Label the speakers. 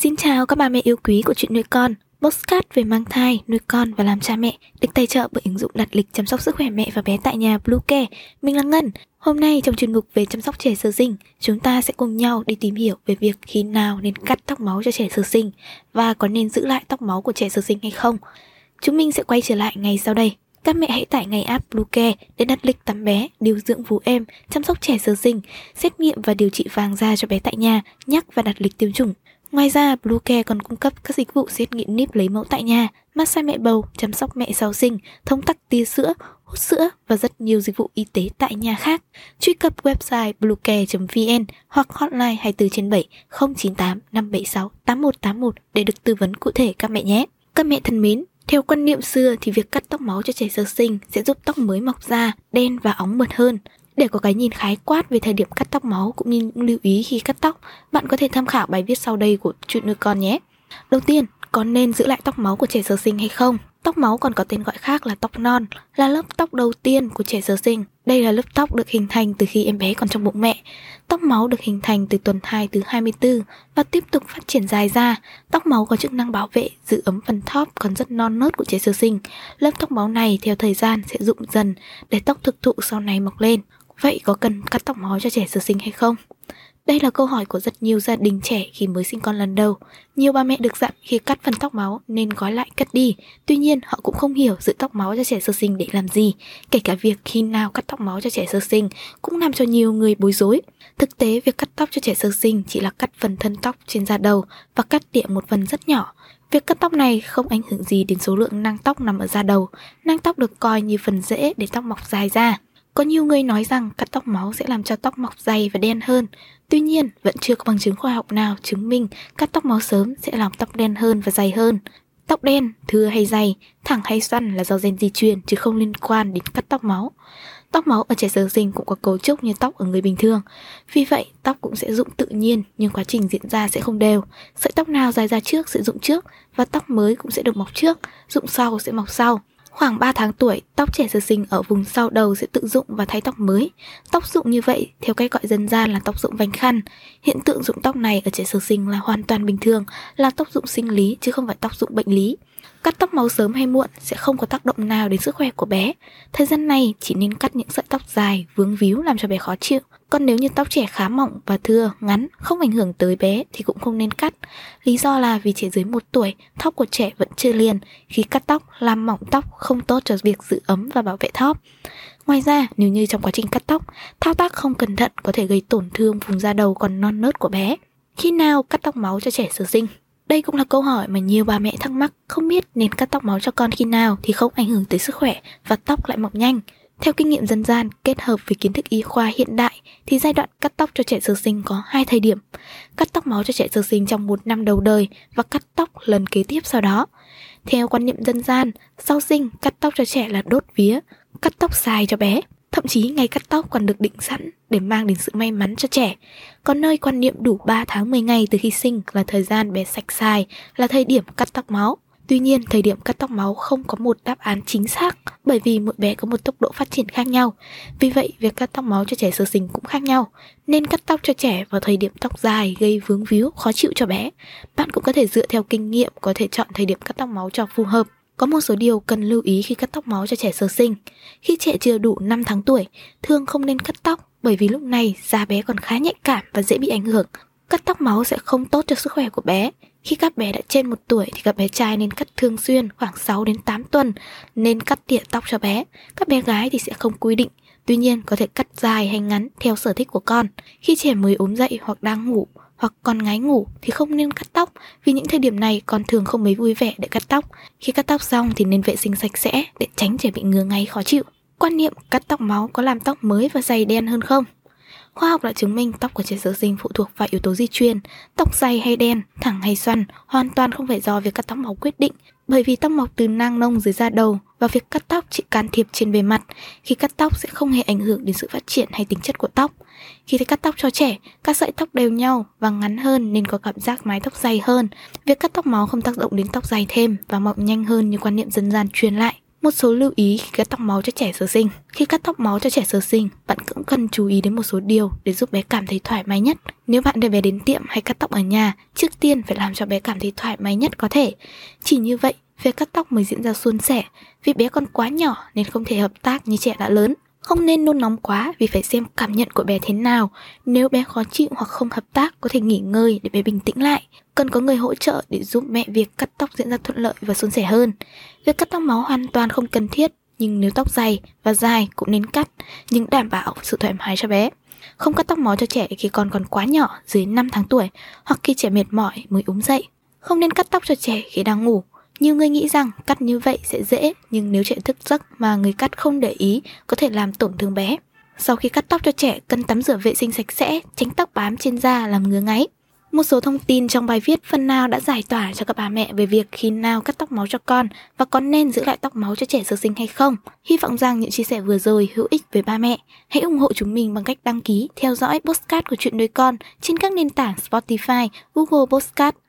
Speaker 1: Xin chào các bà mẹ yêu quý của chuyện nuôi con. Postcard về mang thai, nuôi con và làm cha mẹ được tài trợ bởi ứng dụng đặt lịch chăm sóc sức khỏe mẹ và bé tại nhà Bluecare. Mình là Ngân. Hôm nay trong chuyên mục về chăm sóc trẻ sơ sinh, chúng ta sẽ cùng nhau đi tìm hiểu về việc khi nào nên cắt tóc máu cho trẻ sơ sinh và có nên giữ lại tóc máu của trẻ sơ sinh hay không. Chúng mình sẽ quay trở lại ngay sau đây. Các mẹ hãy tải ngay app Bluecare để đặt lịch tắm bé, điều dưỡng vú em, chăm sóc trẻ sơ sinh, xét nghiệm và điều trị vàng da cho bé tại nhà, nhắc và đặt lịch tiêm chủng. Ngoài ra, Bluecare còn cung cấp các dịch vụ xét nghiệm níp lấy mẫu tại nhà, massage mẹ bầu, chăm sóc mẹ sau sinh, thông tắc tia sữa, hút sữa và rất nhiều dịch vụ y tế tại nhà khác. Truy cập website bluecare.vn hoặc hotline 24 trên 7 098 576 8181 để được tư vấn cụ thể các mẹ nhé. Các mẹ thân mến, theo quan niệm xưa thì việc cắt tóc máu cho trẻ sơ sinh sẽ giúp tóc mới mọc ra, đen và óng mượt hơn. Để có cái nhìn khái quát về thời điểm cắt tóc máu cũng như những lưu ý khi cắt tóc, bạn có thể tham khảo bài viết sau đây của chuyện nuôi con nhé. Đầu tiên, có nên giữ lại tóc máu của trẻ sơ sinh hay không? Tóc máu còn có tên gọi khác là tóc non, là lớp tóc đầu tiên của trẻ sơ sinh. Đây là lớp tóc được hình thành từ khi em bé còn trong bụng mẹ. Tóc máu được hình thành từ tuần 2 thứ 24 và tiếp tục phát triển dài ra. Tóc máu có chức năng bảo vệ, giữ ấm phần thóp còn rất non nớt của trẻ sơ sinh. Lớp tóc máu này theo thời gian sẽ rụng dần để tóc thực thụ sau này mọc lên. Vậy có cần cắt tóc máu cho trẻ sơ sinh hay không? Đây là câu hỏi của rất nhiều gia đình trẻ khi mới sinh con lần đầu. Nhiều ba mẹ được dặn khi cắt phần tóc máu nên gói lại cắt đi. Tuy nhiên, họ cũng không hiểu giữ tóc máu cho trẻ sơ sinh để làm gì. Kể cả việc khi nào cắt tóc máu cho trẻ sơ sinh cũng làm cho nhiều người bối rối. Thực tế, việc cắt tóc cho trẻ sơ sinh chỉ là cắt phần thân tóc trên da đầu và cắt tỉa một phần rất nhỏ. Việc cắt tóc này không ảnh hưởng gì đến số lượng nang tóc nằm ở da đầu. Nang tóc được coi như phần rễ để tóc mọc dài ra. Có nhiều người nói rằng cắt tóc máu sẽ làm cho tóc mọc dày và đen hơn. Tuy nhiên, vẫn chưa có bằng chứng khoa học nào chứng minh cắt tóc máu sớm sẽ làm tóc đen hơn và dày hơn. Tóc đen, thưa hay dày, thẳng hay xoăn là do gen di truyền chứ không liên quan đến cắt tóc máu. Tóc máu ở trẻ sơ sinh cũng có cấu trúc như tóc ở người bình thường. Vì vậy, tóc cũng sẽ rụng tự nhiên nhưng quá trình diễn ra sẽ không đều. Sợi tóc nào dài ra trước sẽ rụng trước và tóc mới cũng sẽ được mọc trước, rụng sau sẽ mọc sau. Khoảng 3 tháng tuổi, tóc trẻ sơ sinh ở vùng sau đầu sẽ tự dụng và thay tóc mới. Tóc rụng như vậy, theo cách gọi dân gian là tóc rụng vành khăn. Hiện tượng rụng tóc này ở trẻ sơ sinh là hoàn toàn bình thường, là tóc rụng sinh lý chứ không phải tóc rụng bệnh lý. Cắt tóc máu sớm hay muộn sẽ không có tác động nào đến sức khỏe của bé. Thời gian này chỉ nên cắt những sợi tóc dài, vướng víu làm cho bé khó chịu. Còn nếu như tóc trẻ khá mỏng và thưa, ngắn, không ảnh hưởng tới bé thì cũng không nên cắt. Lý do là vì trẻ dưới 1 tuổi, tóc của trẻ vẫn chưa liền. Khi cắt tóc, làm mỏng tóc không tốt cho việc giữ ấm và bảo vệ tóc Ngoài ra, nếu như trong quá trình cắt tóc, thao tác không cẩn thận có thể gây tổn thương vùng da đầu còn non nớt của bé. Khi nào cắt tóc máu cho trẻ sơ sinh? Đây cũng là câu hỏi mà nhiều bà mẹ thắc mắc, không biết nên cắt tóc máu cho con khi nào thì không ảnh hưởng tới sức khỏe và tóc lại mọc nhanh. Theo kinh nghiệm dân gian kết hợp với kiến thức y khoa hiện đại thì giai đoạn cắt tóc cho trẻ sơ sinh có hai thời điểm. Cắt tóc máu cho trẻ sơ sinh trong một năm đầu đời và cắt tóc lần kế tiếp sau đó. Theo quan niệm dân gian, sau sinh cắt tóc cho trẻ là đốt vía, cắt tóc dài cho bé. Thậm chí ngày cắt tóc còn được định sẵn để mang đến sự may mắn cho trẻ. Còn nơi quan niệm đủ 3 tháng 10 ngày từ khi sinh là thời gian bé sạch sai, là thời điểm cắt tóc máu. Tuy nhiên, thời điểm cắt tóc máu không có một đáp án chính xác bởi vì mỗi bé có một tốc độ phát triển khác nhau. Vì vậy, việc cắt tóc máu cho trẻ sơ sinh cũng khác nhau. Nên cắt tóc cho trẻ vào thời điểm tóc dài gây vướng víu, khó chịu cho bé. Bạn cũng có thể dựa theo kinh nghiệm có thể chọn thời điểm cắt tóc máu cho phù hợp. Có một số điều cần lưu ý khi cắt tóc máu cho trẻ sơ sinh. Khi trẻ chưa đủ 5 tháng tuổi, thường không nên cắt tóc bởi vì lúc này da bé còn khá nhạy cảm và dễ bị ảnh hưởng. Cắt tóc máu sẽ không tốt cho sức khỏe của bé. Khi các bé đã trên một tuổi thì các bé trai nên cắt thường xuyên khoảng 6 đến 8 tuần, nên cắt tỉa tóc cho bé. Các bé gái thì sẽ không quy định, tuy nhiên có thể cắt dài hay ngắn theo sở thích của con. Khi trẻ mới ốm dậy hoặc đang ngủ hoặc còn ngái ngủ thì không nên cắt tóc vì những thời điểm này con thường không mấy vui vẻ để cắt tóc. Khi cắt tóc xong thì nên vệ sinh sạch sẽ để tránh trẻ bị ngứa ngáy khó chịu. Quan niệm cắt tóc máu có làm tóc mới và dày đen hơn không? Khoa học đã chứng minh tóc của trẻ sơ sinh phụ thuộc vào yếu tố di truyền, tóc dày hay đen, thẳng hay xoăn hoàn toàn không phải do việc cắt tóc mọc quyết định, bởi vì tóc mọc từ nang nông dưới da đầu và việc cắt tóc chỉ can thiệp trên bề mặt. Khi cắt tóc sẽ không hề ảnh hưởng đến sự phát triển hay tính chất của tóc. Khi cắt tóc cho trẻ, các sợi tóc đều nhau và ngắn hơn nên có cảm giác mái tóc dày hơn. Việc cắt tóc máu không tác động đến tóc dày thêm và mọc nhanh hơn như quan niệm dân gian truyền lại. Một số lưu ý khi cắt tóc máu cho trẻ sơ sinh. Khi cắt tóc máu cho trẻ sơ sinh, bạn cũng cần chú ý đến một số điều để giúp bé cảm thấy thoải mái nhất. Nếu bạn đưa bé đến tiệm hay cắt tóc ở nhà, trước tiên phải làm cho bé cảm thấy thoải mái nhất có thể. Chỉ như vậy, việc cắt tóc mới diễn ra suôn sẻ, vì bé còn quá nhỏ nên không thể hợp tác như trẻ đã lớn. Không nên nôn nóng quá vì phải xem cảm nhận của bé thế nào. Nếu bé khó chịu hoặc không hợp tác, có thể nghỉ ngơi để bé bình tĩnh lại. Cần có người hỗ trợ để giúp mẹ việc cắt tóc diễn ra thuận lợi và suôn sẻ hơn. Việc cắt tóc máu hoàn toàn không cần thiết, nhưng nếu tóc dày và dài cũng nên cắt, nhưng đảm bảo sự thoải mái cho bé. Không cắt tóc máu cho trẻ khi con còn quá nhỏ, dưới 5 tháng tuổi, hoặc khi trẻ mệt mỏi mới ốm dậy. Không nên cắt tóc cho trẻ khi đang ngủ, nhiều người nghĩ rằng cắt như vậy sẽ dễ, nhưng nếu trẻ thức giấc mà người cắt không để ý, có thể làm tổn thương bé. Sau khi cắt tóc cho trẻ, cần tắm rửa vệ sinh sạch sẽ, tránh tóc bám trên da làm ngứa ngáy. Một số thông tin trong bài viết phần nào đã giải tỏa cho các bà mẹ về việc khi nào cắt tóc máu cho con và có nên giữ lại tóc máu cho trẻ sơ sinh hay không. Hy vọng rằng những chia sẻ vừa rồi hữu ích với ba mẹ. Hãy ủng hộ chúng mình bằng cách đăng ký, theo dõi postcard của chuyện nuôi con trên các nền tảng Spotify, Google Postcard,